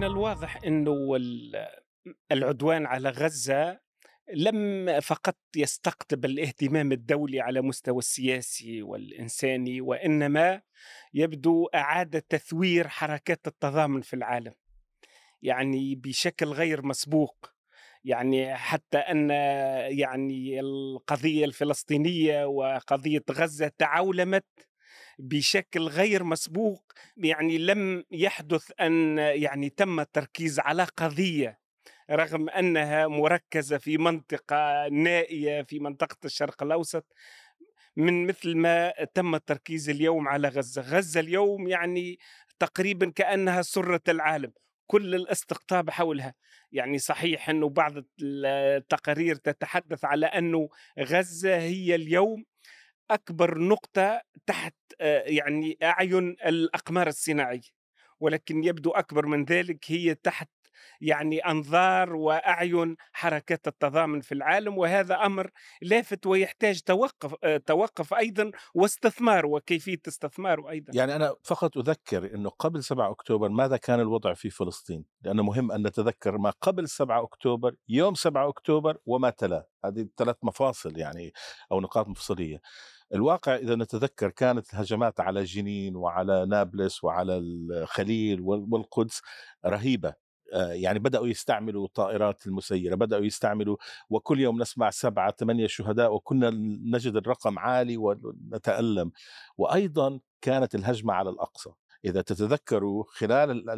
من الواضح إنه العدوان على غزة لم فقط يستقطب الاهتمام الدولي على مستوى السياسي والإنساني وإنما يبدو أعاد تثوير حركات التضامن في العالم. يعني بشكل غير مسبوق. يعني حتى أن يعني القضية الفلسطينية وقضية غزة تعولمت بشكل غير مسبوق يعني لم يحدث أن يعني تم التركيز على قضية رغم أنها مركزة في منطقة نائية في منطقة الشرق الأوسط. من مثل ما تم التركيز اليوم على غزة، غزة اليوم يعني تقريبا كأنها سرة العالم، كل الاستقطاب حولها، يعني صحيح أنه بعض التقارير تتحدث على أنه غزة هي اليوم أكبر نقطة تحت يعني أعين الأقمار الصناعية ولكن يبدو أكبر من ذلك هي تحت يعني أنظار وأعين حركات التضامن في العالم وهذا أمر لافت ويحتاج توقف توقف أيضا واستثمار وكيفية استثماره أيضا يعني أنا فقط أذكر إنه قبل 7 أكتوبر ماذا كان الوضع في فلسطين؟ لأنه مهم أن نتذكر ما قبل 7 أكتوبر، يوم 7 أكتوبر وما تلاه، هذه ثلاث مفاصل يعني أو نقاط مفصلية. الواقع إذا نتذكر كانت الهجمات على جنين وعلى نابلس وعلى الخليل والقدس رهيبة. آه، يعني بدأوا يستعملوا الطائرات المسيرة بدأوا يستعملوا وكل يوم نسمع سبعة ثمانية شهداء وكنا نجد الرقم عالي ونتألم. وأيضا كانت الهجمة على الأقصى. إذا تتذكروا خلال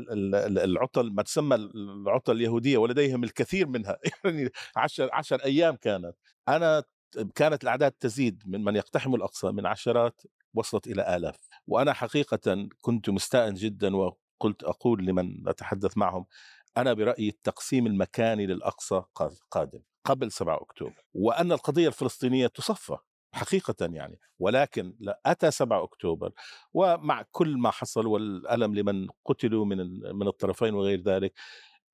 العطل ما تسمى العطل اليهودية ولديهم الكثير منها. يعني عشر, عشر أيام كانت. أنا كانت الأعداد تزيد من من يقتحم الأقصى من عشرات وصلت إلى آلاف. وأنا حقيقة كنت مستاء جدا وقلت أقول لمن أتحدث معهم أنا برأيي التقسيم المكاني للأقصى قادم قبل 7 أكتوبر وأن القضية الفلسطينية تصفى حقيقة يعني ولكن أتى 7 أكتوبر ومع كل ما حصل والألم لمن قتلوا من من الطرفين وغير ذلك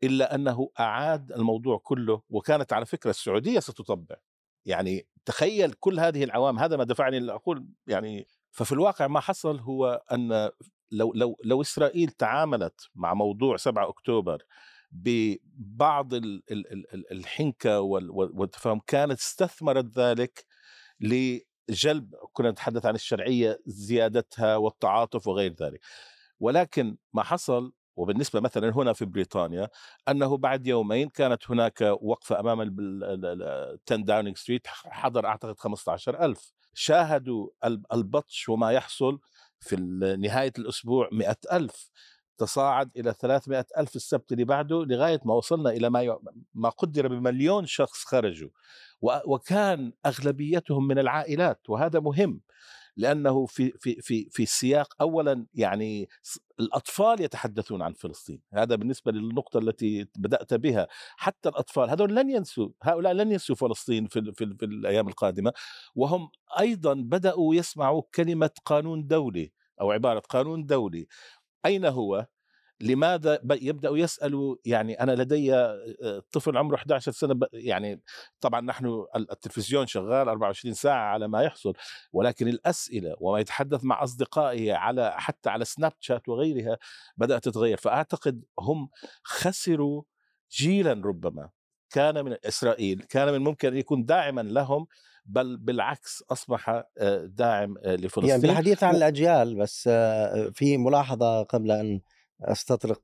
إلا أنه أعاد الموضوع كله وكانت على فكرة السعودية ستطبع. يعني تخيل كل هذه العوامل هذا ما دفعني لأقول يعني ففي الواقع ما حصل هو أن لو لو لو إسرائيل تعاملت مع موضوع 7 أكتوبر ببعض الحنكة والتفاهم كانت استثمرت ذلك لجلب كنا نتحدث عن الشرعية زيادتها والتعاطف وغير ذلك. ولكن ما حصل وبالنسبة مثلا هنا في بريطانيا أنه بعد يومين كانت هناك وقفة أمام 10 داونينج ستريت حضر أعتقد 15 ألف. شاهدوا البطش وما يحصل في نهاية الأسبوع مئة ألف. تصاعد إلى 300 ألف السبت اللي بعده لغاية ما وصلنا إلى ما ما قدر بمليون شخص خرجوا. وكان أغلبيتهم من العائلات وهذا مهم. لأنه في في في في السياق اولا يعني الأطفال يتحدثون عن فلسطين. هذا بالنسبة للنقطة التي بدأت بها. حتى الأطفال هذول لن ينسوا هؤلاء لن ينسوا فلسطين في في, في الأيام القادمة. وهم أيضا بدأوا يسمعوا كلمة قانون دولي أو عبارة قانون دولي. أين هو؟ لماذا يبدأوا يسألوا يعني أنا لدي طفل عمره 11 سنة يعني طبعا نحن التلفزيون شغال 24 ساعة على ما يحصل ولكن الأسئلة وما يتحدث مع أصدقائه على حتى على سناب شات وغيرها بدأت تتغير. فأعتقد هم خسروا جيلا ربما. كان من إسرائيل كان من ممكن أن يكون داعما لهم بل بالعكس أصبح داعم آه، لفلسطين. يعني بالحديث عن الأجيال بس في ملاحظة قبل أن أستطرق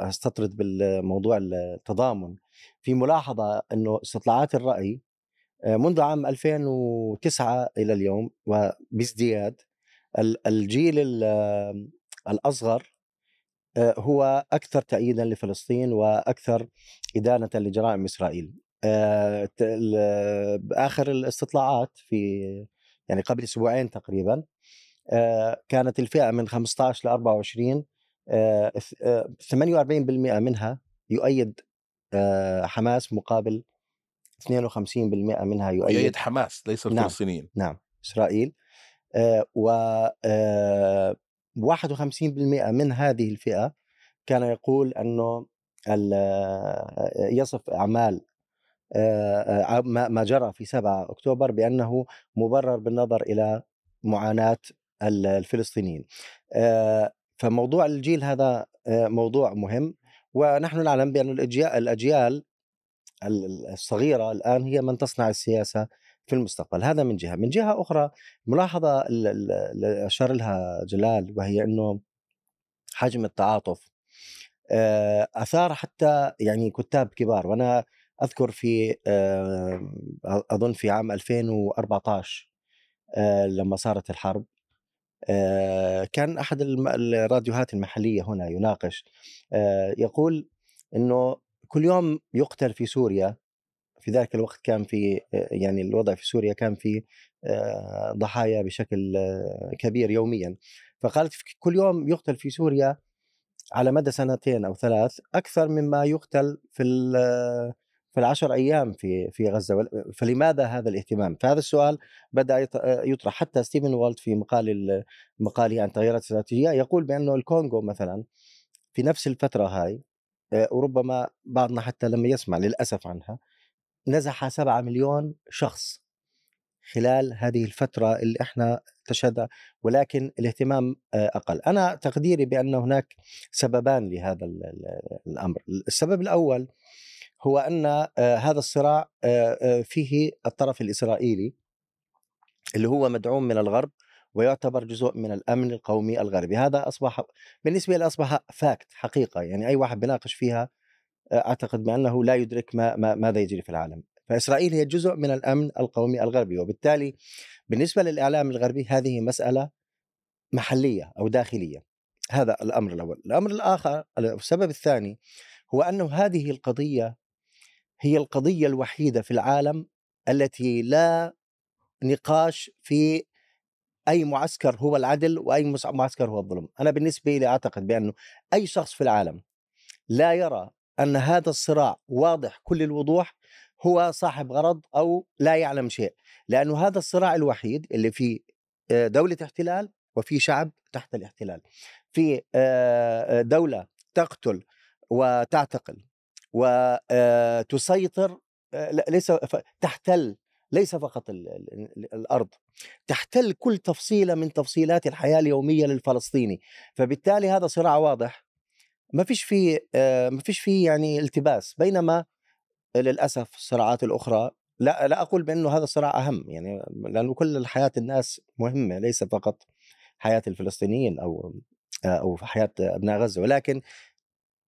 أستطرد بالموضوع التضامن في ملاحظة إنه استطلاعات الرأي آه، منذ عام 2009 إلى اليوم وبازدياد الجيل الأصغر آه، هو أكثر تأييدا لفلسطين وأكثر إدانة لجرائم إسرائيل. آه، اخر الاستطلاعات في يعني قبل أسبوعين تقريبا كانت الفئة من 15 ل 24 48% آه، منها يؤيد آه، حماس مقابل 52% منها يؤيد يؤيد حماس ليس نعم، الفلسطينيين. نعم, نعم إسرائيل. آه، و 51% من هذه الفئة كان يقول أنه يصف أعمال ما جرى في 7 أكتوبر بأنه مبرر بالنظر إلى معاناة الفلسطينيين. فموضوع الجيل هذا آه، موضوع مهم. ونحن نعلم بأن الأجيال, الأجيال الصغيرة الآن هي من تصنع السياسة في المستقبل. هذا من جهة. من جهة أخرى ملاحظة اللي أشار لها جلال وهي أنه حجم التعاطف آه، أثار حتى يعني كتاب كبار. وأنا أذكر في أظن في عام 2014 آه، لما صارت الحرب. آه، كان أحد الراديوهات المحلية هنا يناقش آه، يقول إنه كل يوم يقتل في سوريا في ذلك الوقت كان في يعني الوضع في سوريا كان في ضحايا بشكل كبير يوميا. فقالت كل يوم يقتل في سوريا على مدى سنتين أو ثلاث أكثر مما يقتل في في العشر أيام في في غزة فلماذا هذا الاهتمام؟ فهذا السؤال بدأ يطرح. حتى ستيفن والت في مقال مقاله عن تغييرات استراتيجية يقول بأنه الكونغو مثلا في نفس الفترة هاي آه، وربما بعضنا حتى لم يسمع للأسف عنها نزح 7 مليون شخص خلال هذه الفترة اللي إحنا تشهدها ولكن الاهتمام آه، أقل. أنا تقديري بأن هناك سببان لهذا الأمر. السبب الأول هو أن آه، هذا الصراع آه، آه، فيه الطرف الإسرائيلي اللي هو مدعوم من الغرب ويعتبر جزء من الأمن القومي الغربي. هذا أصبح بالنسبة لي أصبح فاكت حقيقة. يعني أي واحد بيناقش فيها أعتقد بأنه لا يدرك ما, ما ماذا يجري في العالم. فإسرائيل هي جزء من الأمن القومي الغربي وبالتالي بالنسبة للإعلام الغربي هذه مسألة محلية أو داخلية. هذا الأمر الأول. الأمر الآخر السبب الثاني هو أنه هذه القضية هي القضية الوحيدة في العالم التي لا نقاش في أي معسكر هو العدل وأي معسكر هو الظلم، أنا بالنسبة لي أعتقد بأنه أي شخص في العالم لا يرى أن هذا الصراع واضح كل الوضوح هو صاحب غرض أو لا يعلم شيء، لأنه هذا الصراع الوحيد اللي فيه آه، دولة احتلال وفي شعب تحت الاحتلال. في آه، دولة تقتل وتعتقل. وتسيطر آه، ليس تحتل ليس فقط الأرض تحتل كل تفصيلة من تفصيلات الحياة اليومية للفلسطيني. فبالتالي هذا صراع واضح. ما فيش فيه آه، ما فيش فيه يعني التباس بينما للأسف الصراعات الأخرى لا لا أقول بأنه هذا الصراع أهم يعني لأنه كل حياة الناس مهمة ليس فقط حياة الفلسطينيين أو آه، أو حياة أبناء غزة ولكن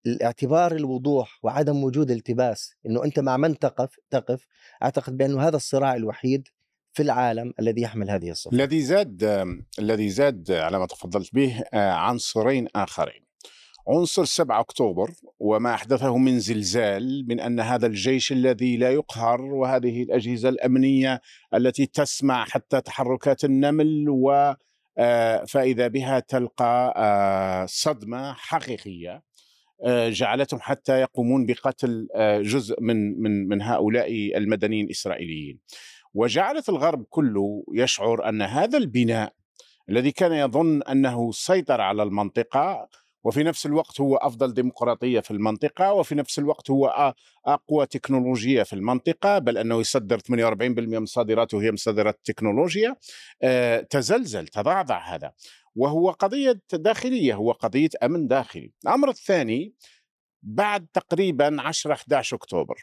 الاعتبار الوضوح وعدم وجود التباس إنه أنت مع من تقف تقف أعتقد بأنه هذا الصراع الوحيد في العالم الذي يحمل هذه الصفة. الذي زاد الذي زاد على ما تفضلت به آه، عنصرين آخرين. عنصر 7 أكتوبر وما أحدثه من زلزال من أن هذا الجيش الذي لا يقهر وهذه الأجهزة الأمنية التي تسمع حتى تحركات النمل و آه، فإذا بها تلقى آه، صدمة حقيقية. جعلتهم حتى يقومون بقتل آه، جزء من من من هؤلاء المدنيين الإسرائيليين. وجعلت الغرب كله يشعر أن هذا البناء الذي كان يظن أنه سيطر على المنطقة وفي نفس الوقت هو أفضل ديمقراطية في المنطقة وفي نفس الوقت هو أقوى تكنولوجيا في المنطقة بل أنه يصدر 48% من صادراته هي مصادرات التكنولوجيا آه، تزلزل تضعضع هذا. وهو قضية داخلية هو قضية أمن داخلي. الأمر الثاني بعد تقريبا 10 11 أكتوبر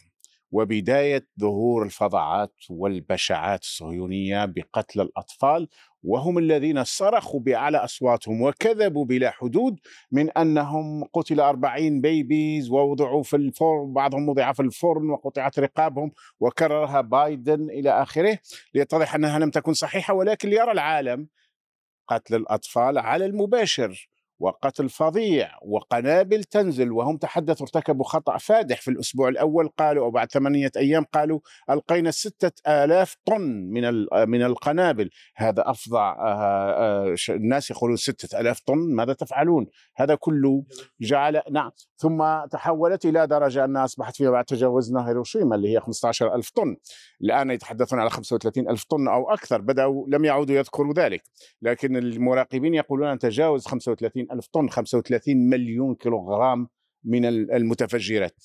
وبداية ظهور الفظاعات والبشاعات الصهيونية بقتل الأطفال وهم الذين صرخوا بأعلى أصواتهم وكذبوا بلا حدود من أنهم قتل أربعين بيبيز ووضعوا في الفرن بعضهم وضع في الفرن وقطعت رقابهم وكررها بايدن إلى آخره ليتضح أنها لم تكن صحيحة ولكن ليرى العالم قتل الأطفال على المباشر. وقتل فظيع وقنابل تنزل وهم تحدثوا ارتكبوا خطأ فادح في الأسبوع الأول قالوا أو بعد ثمانية أيام قالوا ألقينا ستة آلاف طن من من القنابل. هذا أفظع آه، آه، الناس يقولون ستة آلاف طن؟ ماذا تفعلون؟ هذا كله جعل نعم. ثم تحولت إلى درجة أنها أصبحت فيما بعد تجاوزنا هيروشيما اللي هي 15 ألف طن. الآن يتحدثون على 35 ألف طن أو أكثر بدأوا لم يعودوا يذكروا ذلك. لكن المراقبين يقولون أن تجاوز 35 ألف طن 35 مليون كيلوغرام من المتفجرات.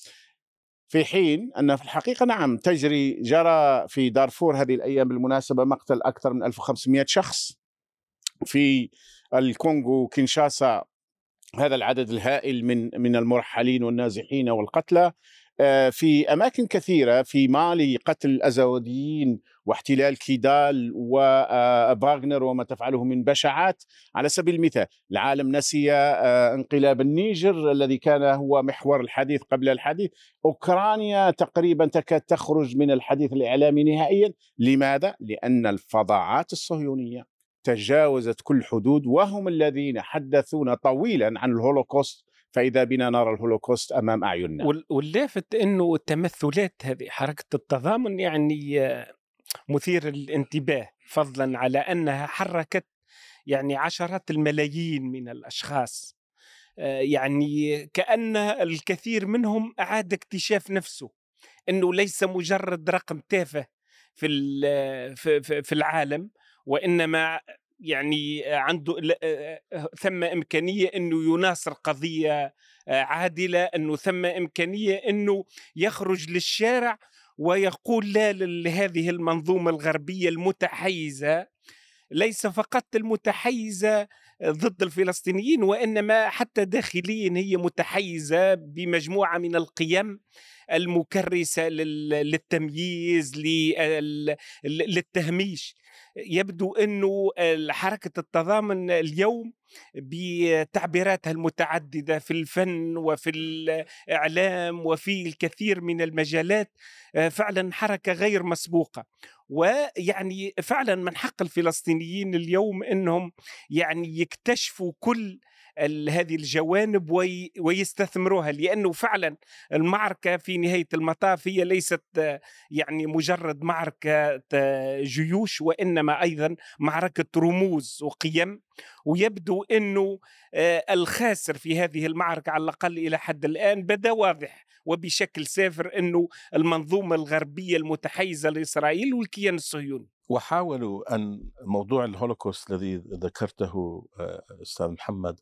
في حين أن في الحقيقة نعم تجري جرى في دارفور هذه الأيام بالمناسبة مقتل أكثر من 1500 شخص في الكونغو كينشاسا. هذا العدد الهائل من من المرحلين والنازحين والقتلى. في أماكن كثيرة في مالي قتل الازوديين واحتلال كيدال وفاغنر وما تفعله من بشعات على سبيل المثال. العالم نسي آه، انقلاب النيجر الذي كان هو محور الحديث قبل الحديث. أوكرانيا تقريبا تكاد تخرج من الحديث الإعلامي نهائيا. لماذا؟ لأن الفظاعات الصهيونية تجاوزت كل حدود وهم الذين حدثونا طويلا عن الهولوكوست فإذا بنا نرى الهولوكوست أمام أعيننا. واللافت إنه التمثلات هذه حركة التضامن يعني مثير للانتباه فضلا على أنها حركت يعني عشرات الملايين من الأشخاص. آه، يعني كأن الكثير منهم أعاد اكتشاف نفسه إنه ليس مجرد رقم تافه في في العالم وإنما يعني عنده ثم إمكانية إنه يناصر قضية عادلة إنه ثم إمكانية إنه يخرج للشارع ويقول لا لهذه المنظومة الغربية المتحيزة. ليس فقط المتحيزة ضد الفلسطينيين وإنما حتى داخليا هي متحيزة بمجموعة من القيم المكرسة للتمييز للتهميش. يبدو أنه حركة التضامن اليوم بتعبيراتها المتعددة في الفن وفي الإعلام وفي الكثير من المجالات آه، فعلا حركة غير مسبوقة. ويعني فعلا من حق الفلسطينيين اليوم إنهم يعني يكتشفوا كل هذه الجوانب وي ويستثمروها لأنه فعلا المعركة في نهاية المطاف هي ليست يعني مجرد معركة جيوش وإنما أيضا معركة رموز وقيم. ويبدو إنه الخاسر في هذه المعركة على الأقل إلى حد الآن بدا واضح. وبشكل سافر إنه المنظومة الغربية المتحيزة لإسرائيل والكيان الصهيوني. وحاولوا أن موضوع الهولوكوست الذي ذكرته أستاذ محمد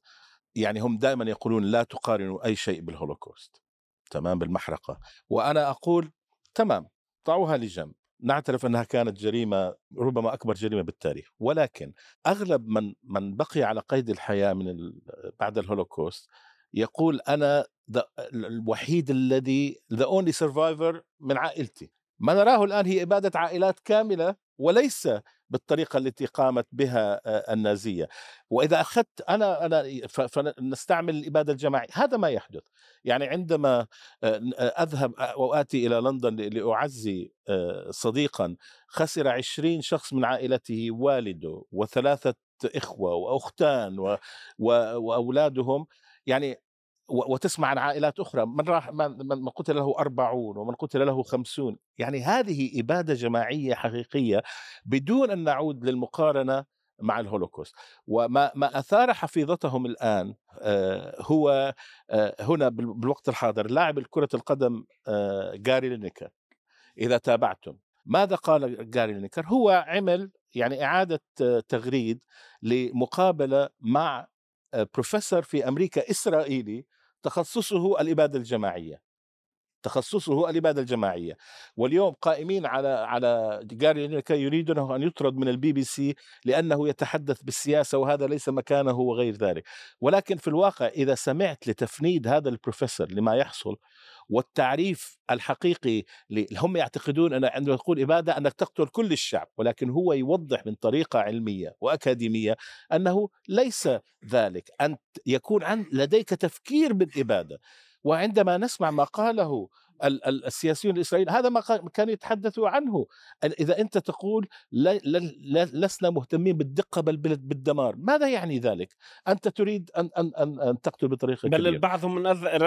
يعني هم دائما يقولون لا تقارنوا أي شيء بالهولوكوست. تمام؟ بالمحرقة. وأنا أقول تمام ضعوها لجنب. نعترف أنها كانت جريمة ربما أكبر جريمة بالتاريخ. ولكن أغلب من من بقي على قيد الحياة من بعد الهولوكوست يقول أنا الوحيد الذي the only survivor من عائلتي. ما نراه الآن هي إبادة عائلات كاملة وليس بالطريقة التي قامت بها النازية. وإذا أخذت أنا أنا فنستعمل الإبادة الجماعية. هذا ما يحدث. يعني عندما أذهب وآتي إلى لندن لأعزي صديقا خسر عشرين شخص من عائلته والده وثلاثة إخوة وأختان. وأولادهم. يعني وتسمع عن عائلات أخرى من راح من قتل له أربعون ومن قتل له خمسون. يعني هذه إبادة جماعية حقيقية بدون أن نعود للمقارنة مع الهولوكوست. وما ما أثار حفيظتهم الآن هو هنا بالوقت الحاضر لاعب كرة القدم جاري لينيكر إذا تابعتم. ماذا قال جاري لينيكر هو عمل يعني إعادة تغريد لمقابلة مع بروفيسور في أمريكا إسرائيلي تخصصه الإبادة الجماعية. تخصصه الإبادة الجماعية. واليوم قائمين على على جاري يريدونه أن يطرد من البي بي سي لأنه يتحدث بالسياسة وهذا ليس مكانه وغير ذلك. ولكن في الواقع إذا سمعت لتفنيد هذا البروفيسور لما يحصل والتعريف الحقيقي هم يعتقدون أن عندما تقول إبادة أنك تقتل كل الشعب ولكن هو يوضح من طريقة علمية وأكاديمية أنه ليس ذلك. أن يكون عن لديك تفكير بالإبادة. وعندما نسمع ما قاله السياسيون الإسرائيليين هذا ما كانوا يتحدثوا عنه. إذا أنت تقول لسنا مهتمين بالدقة بل بالدمار ماذا يعني ذلك؟ أنت تريد أن أن أن, أن تقتل بطريقة بل كبيرة. البعض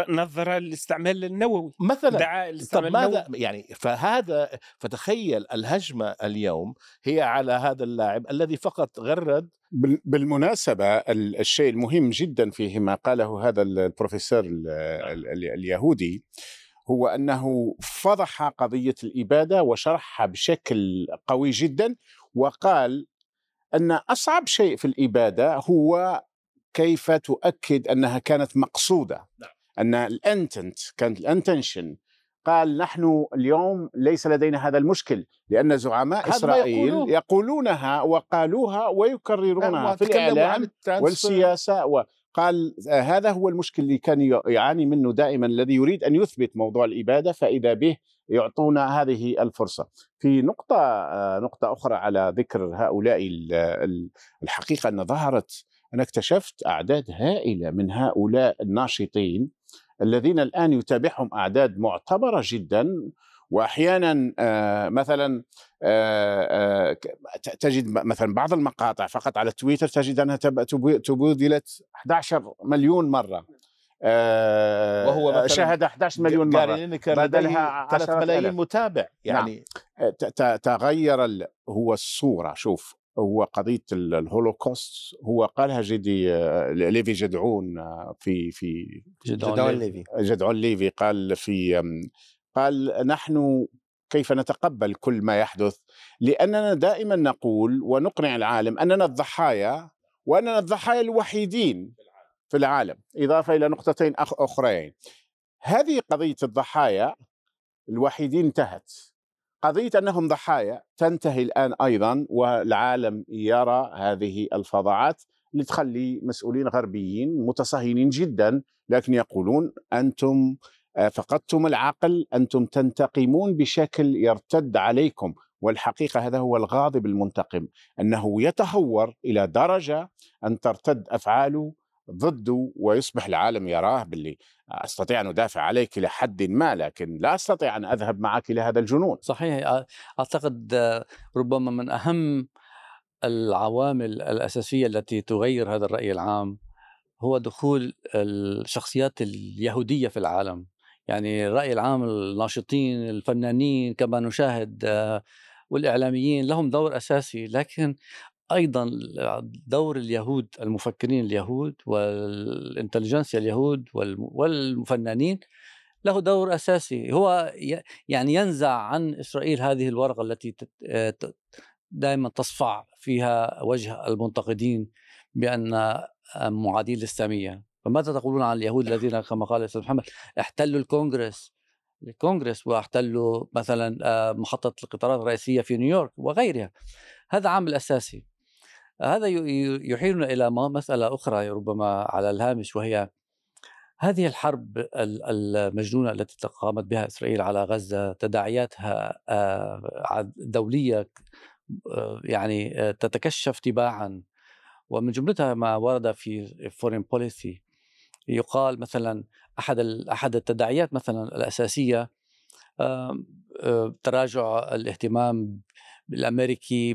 نظر الاستعمال النووي مثلا دعا طب ماذا يعني فهذا فتخيل الهجمة اليوم هي على هذا اللاعب الذي فقط غرد بالمناسبة الشيء المهم جدا فيه ما قاله هذا البروفيسور اليهودي هو أنه فضح قضية الإبادة وشرحها بشكل قوي جدا وقال أن أصعب شيء في الإبادة هو كيف تؤكد أنها كانت مقصودة نعم. أن الأنتنت كانت الأنتنشن قال نحن اليوم ليس لدينا هذا المشكل لأن زعماء إسرائيل يقولون. يقولونها وقالوها ويكررونها في الإعلام والسياسة قال آه، هذا هو المشكل اللي كان يعاني منه دائما الذي يريد أن يثبت موضوع الإبادة فإذا به يعطونا هذه الفرصة. في نقطة آه، نقطة أخرى على ذكر هؤلاء الحقيقة أن ظهرت أنا اكتشفت أعداد هائلة من هؤلاء الناشطين الذين الآن يتابعهم أعداد معتبرة جدا واحيانا آه، مثلا آه، آه، تجد مثلا بعض المقاطع فقط على تويتر تجد أنها تبودلت 11 مليون مرة. وهو مثلا شاهد 11 مليون مرة. بدلها 3 ملايين متابع يعني. نعم. تغير هو الصورة. شوف هو قضية الهولوكوست هو قالها جدي ليفي جدعون في في جدعون ليفي. جدعون ليفي قال في قال نحن كيف نتقبل كل ما يحدث؟ لأننا دائما نقول ونقنع العالم أننا الضحايا وأننا الضحايا الوحيدين في العالم إضافة إلى نقطتين اخرين هذه قضية الضحايا الوحيدين انتهت. قضية أنهم ضحايا تنتهي الآن أيضا والعالم يرى هذه الفظاعات اللي تخلي مسؤولين غربيين متصهينين جدا لكن يقولون أنتم آه، فقدتم العقل أنتم تنتقمون بشكل يرتد عليكم والحقيقة هذا هو الغاضب المنتقم أنه يتهور إلى درجة أن ترتد أفعاله ضده ويصبح العالم يراه باللي أستطيع أن أدافع عليك إلى حد ما لكن لا أستطيع أن أذهب معك إلى هذا الجنون. صحيح أعتقد ربما من أهم العوامل الأساسية التي تغير هذا الرأي العام هو دخول الشخصيات اليهودية في العالم يعني الرأي العام الناشطين الفنانين كما نشاهد آه، والإعلاميين لهم دور أساسي. لكن أيضا دور اليهود المفكرين اليهود والإنتليجنسيا اليهود والفنانين له دور أساسي. هو يعني ينزع عن إسرائيل هذه الورقة التي آه، دائما تصفع فيها وجه المنتقدين بأن آه، معادين للاسلاميه فماذا تقولون عن اليهود الذين كما قال الاستاذ محمد احتلوا الكونغرس؟ الكونغرس واحتلوا مثلا آه، محطة القطارات الرئيسية في نيويورك وغيرها. هذا عامل أساسي. هذا يحيلنا إلى مسألة أخرى ربما على الهامش وهي هذه الحرب المجنونة التي قامت بها إسرائيل على غزة تداعياتها آه، دولية آه، يعني تتكشف تباعا. ومن جملتها ما ورد في فورين بوليسي يقال مثلا أحد أحد التداعيات مثلا الأساسية تراجع الاهتمام الأمريكي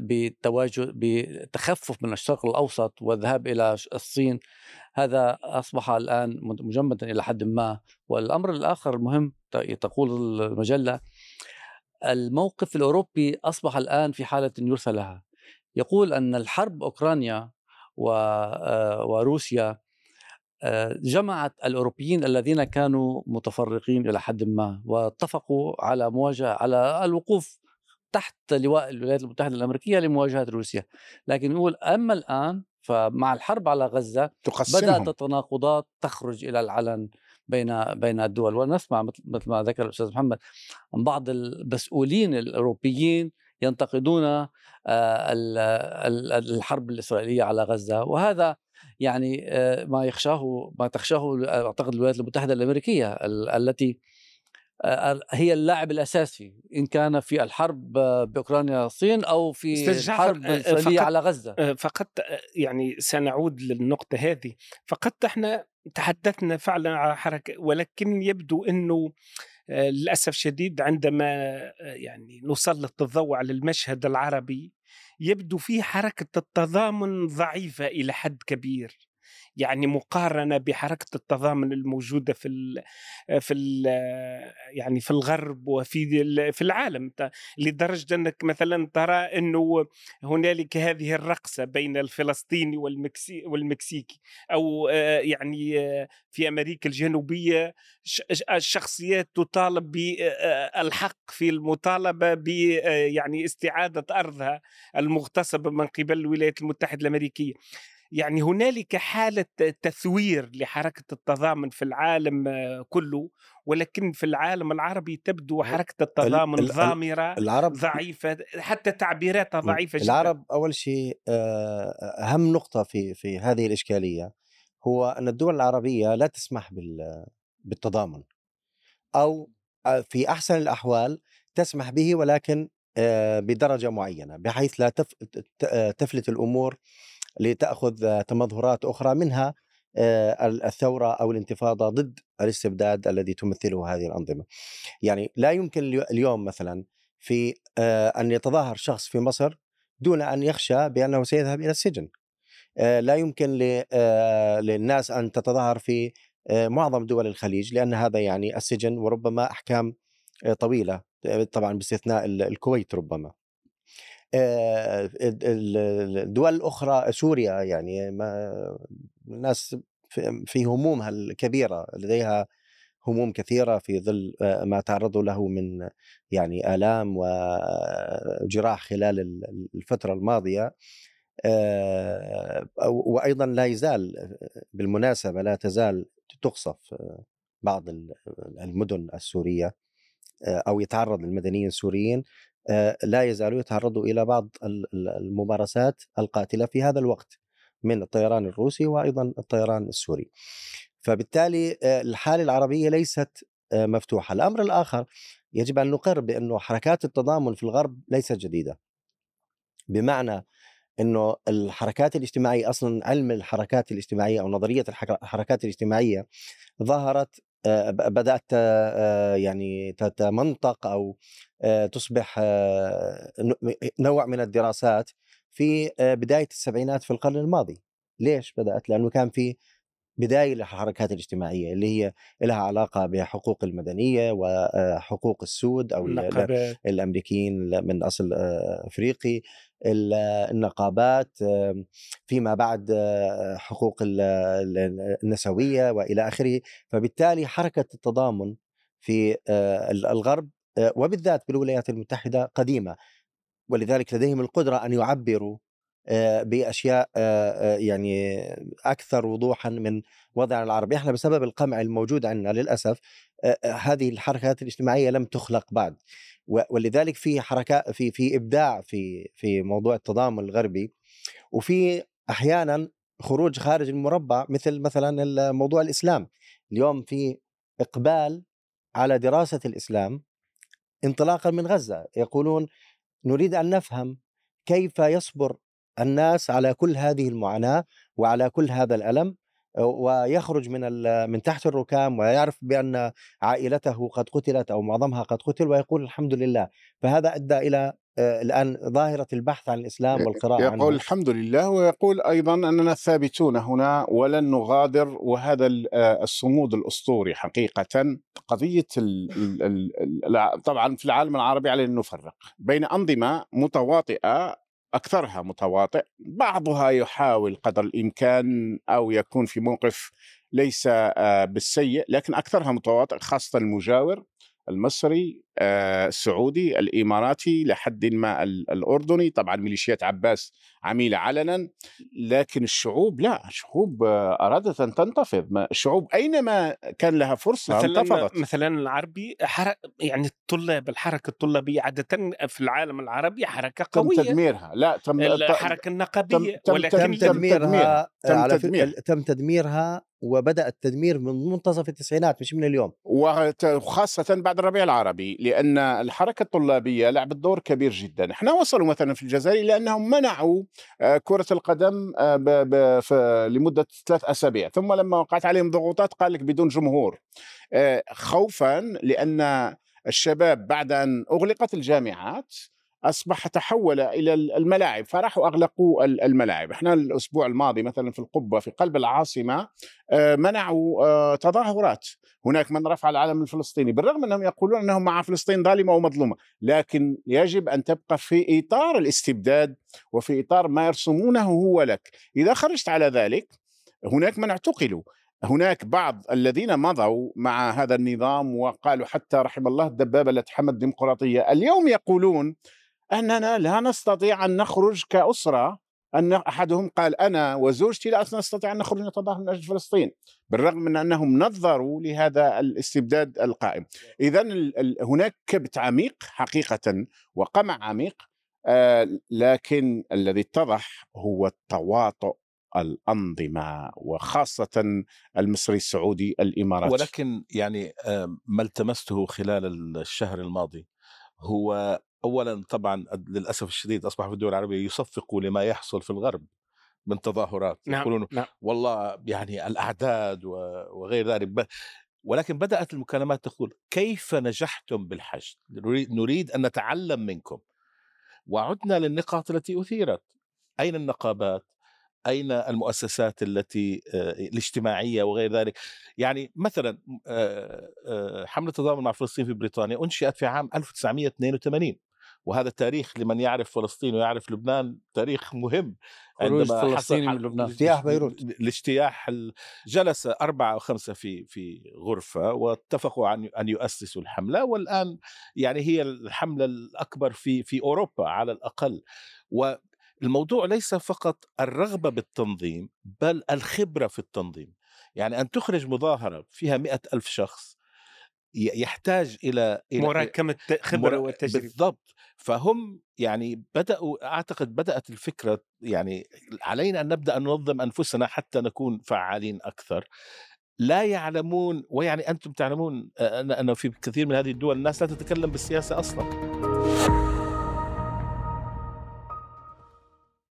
بتواجد بتخفف من الشرق الأوسط والذهاب إلى الصين. هذا أصبح الآن مجمدا إلى حد ما. والأمر الآخر المهم تقول المجلة الموقف الأوروبي أصبح الآن في حالة يرثى لها. يقول أن الحرب أوكرانيا وروسيا جمعت الأوروبيين الذين كانوا متفرقين إلى حد ما واتفقوا على مواجهة على الوقوف تحت لواء الولايات المتحدة الأمريكية لمواجهة روسيا. لكن يقول أما الآن فمع الحرب على غزة تقسمهم. بدات التناقضات تخرج إلى العلن بين بين الدول. ونسمع مثل ما ذكر الأستاذ محمد عن بعض المسؤولين الأوروبيين ينتقدون آه، الحرب الإسرائيلية على غزة. وهذا يعني آه، ما يخشاه ما تخشاه أعتقد الولايات المتحدة الأمريكية التي آه، هي اللاعب الأساسي إن كان في الحرب بأوكرانيا الصين أو في الحرب الاسرائيليه على غزة. فقط يعني سنعود للنقطة هذه. فقط إحنا تحدثنا فعلا على حركة ولكن يبدو إنه للأسف شديد عندما يعني نسلط الضوء على المشهد العربي يبدو فيه حركة التضامن ضعيفة إلى حد كبير. يعني مقارنة بحركة التضامن الموجودة في ال في ال يعني في الغرب وفي في العالم. لدرجة أنك مثلا ترى إنه هنالك هذه الرقصة بين الفلسطيني والمكسي والمكسيكي أو يعني في أمريكا الجنوبية الشخصيات تطالب بالحق في المطالبة ب يعني استعادة أرضها المغتصبة من قبل الولايات المتحدة الأمريكية. يعني هنالك حالة تثوير لحركة التضامن في العالم آه، كله ولكن في العالم العربي تبدو حركة التضامن ال- ال- ضامرة العرب ضعيفة حتى تعبيراتها ضعيفة جدا. العرب أول شيء آه، أهم نقطة في في هذه الإشكالية هو أن الدول العربية لا تسمح بال- بالتضامن أو آه، في أحسن الأحوال تسمح به ولكن بدرجة معينة بحيث لا تفلت الأمور لتأخذ تمظهرات أخرى منها آه، الثورة أو الانتفاضة ضد الاستبداد الذي تمثله هذه الأنظمة. يعني لا يمكن اليو- اليوم مثلا في آه، أن يتظاهر شخص في مصر دون أن يخشى بأنه سيذهب إلى السجن. آه، لا يمكن للناس أن تتظاهر في معظم دول الخليج لأن هذا يعني السجن وربما أحكام طويلة طبعا باستثناء ال- الكويت ربما. آه، ال- ال- الدول الأخرى سوريا يعني ما الناس في- همومها الكبيرة لديها هموم كثيرة في ظل آه، ما تعرضوا له من يعني آلام وجراح خلال ال- الفترة الماضية. آه، وأيضا لا يزال بالمناسبة لا تزال تقصف بعض ال- المدن السورية أو يتعرض المدنيين السوريين. لا يزالوا يتعرضوا إلى بعض ال- ال- الممارسات القاتلة في هذا الوقت من الطيران الروسي وأيضا الطيران السوري. فبالتالي آه، الحالة العربية ليست آه، مفتوحة، الأمر الآخر يجب أن نقر بانه حركات التضامن في الغرب ليست جديدة. بمعنى إنه الحركات الاجتماعية أصلا علم الحركات الاجتماعية أو نظرية الحركات الاجتماعية ظهرت آه، بدأت آه، يعني تتمنطق أو آه، تصبح آه، نوع من الدراسات في آه، بداية السبعينات في القرن الماضي. ليش بدأت؟ لأنه كان في بداية للحركات الاجتماعية اللي هي لها علاقة بحقوق المدنية وحقوق السود أو ال- النقابات الأمريكيين من أصل آه، أفريقي ال- النقابات آم، فيما بعد آه، حقوق ال- ال- النسوية وإلى آخره. فبالتالي حركة التضامن في آه، الغرب آه، وبالذات بالولايات المتحدة قديمة. ولذلك لديهم القدرة أن يعبروا بأشياء آه، آه، يعني أكثر وضوحا من وضعنا العربي، إحنا بسبب القمع الموجود عندنا للأسف آه، آه، هذه الحركات الاجتماعية لم تخلق بعد. ولذلك في حركات في في إبداع في في موضوع التضامن الغربي. وفي أحيانا خروج خارج المربع مثل مثلا موضوع الإسلام. اليوم في إقبال على دراسة الإسلام انطلاقا من غزة. يقولون نريد أن نفهم كيف يصبر الناس على كل هذه المعاناة وعلى كل هذا الألم ويخرج من من تحت الركام ويعرف بأن عائلته قد قتلت أو معظمها قد قتل ويقول الحمد لله. فهذا أدى إلى آه، الآن ظاهرة البحث عن الإسلام والقراءة يقول عنه. الحمد لله ويقول أيضا أننا ثابتون هنا ولن نغادر وهذا آه، الصمود الأسطوري حقيقة. قضية ال ال ال ال طبعا في العالم العربي علينا أن نفرق بين أنظمة متواطئة أكثرها متواطئ بعضها يحاول قدر الإمكان أو يكون في موقف ليس آه، بالسيء لكن أكثرها متواطئ خاصة المجاور. المصري آه، السعودي الإماراتي لحد ما ال- الأردني. طبعا ميليشيات عباس عميلة علنا لكن الشعوب لا الشعوب آه، أرادت أن تنتفض. ما- الشعوب أينما كان لها فرصة مثلا انتفضت. مثلا العربي حرك يعني الطلاب الحركة الطلابية عاده في العالم العربي حركة تم قوية. تدميرها. لا تم الحركة النقابيه تم- ولكن تم تم تدميرها تدميرها. تم على فكرة- تدمير. تم تدميرها وبدأ التدمير من منتصف التسعينات مش من اليوم. وخاصة بعد الربيع العربي لأن الحركة الطلابية لعبت دور كبير جدا. إحنا وصلوا مثلا في الجزائر لأنهم منعوا آه، كرة القدم آه، لمدة ثلاث أسابيع. ثم لما وقعت عليهم ضغوطات قال لك بدون جمهور. آه، خوفا لأن الشباب بعد أن أغلقت الجامعات أصبح تحول إلى الملاعب فراحوا أغلقوا ال- الملاعب. إحنا الأسبوع الماضي مثلا في القبة في قلب العاصمة آه، منعوا آه، تظاهرات. هناك من رفع العلم الفلسطيني بالرغم أنهم يقولون أنهم مع فلسطين ظالمة ومظلومة لكن يجب أن تبقى في إطار الاستبداد وفي إطار ما يرسمونه هو لك. إذا خرجت على ذلك هناك من اعتقلوا. هناك بعض الذين مضوا مع هذا النظام وقالوا حتى رحم الله الدبابة التي حمت الديمقراطيه اليوم يقولون أننا لا نستطيع أن نخرج كأسرة. أن أحدهم قال أنا وزوجتي لا نستطيع أن نخرج نتظاهر من أجل فلسطين بالرغم من أنهم نظروا لهذا الاستبداد القائم. إذا هناك كبت عميق حقيقة وقمع عميق آه لكن الذي اتضح هو التواطؤ الأنظمة وخاصة المصري السعودي الإمارات. ولكن يعني ما التمسته خلال الشهر الماضي هو اولا طبعا للأسف الشديد أصبح في الدول العربية يصفقوا لما يحصل في الغرب من تظاهرات نعم يقولون نعم. والله يعني الأعداد وغير ذلك ولكن بدأت المكالمات تقول كيف نجحتم بالحشد؟ نريد أن نتعلم منكم. وعدنا للنقاط التي أثيرت. أين النقابات؟ أين المؤسسات التي الاجتماعية وغير ذلك؟ يعني مثلا حملة التضامن مع فلسطين في بريطانيا أنشئت في عام 1982 وهذا تاريخ لمن يعرف فلسطين ويعرف لبنان تاريخ مهم خروج فلسطين من لبنان. اجتياح بيروت. الاجتياح جلس أربعة أو خمسة في في غرفة واتفقوا عن أن يؤسسوا الحملة والآن يعني هي الحملة الأكبر في في أوروبا على الأقل. والموضوع ليس فقط الرغبة بالتنظيم بل الخبرة في التنظيم. يعني أن تخرج مظاهرة فيها مئة ألف شخص يحتاج إلى إلى مراكمة خبرة وتجربة. بالضبط. فهم يعني بدأوا أعتقد بدأت الفكرة يعني علينا أن نبدأ ننظم أنفسنا حتى نكون فعالين أكثر. لا يعلمون ويعني أنتم تعلمون أنه في كثير من هذه الدول الناس لا تتكلم بالسياسة أصلا.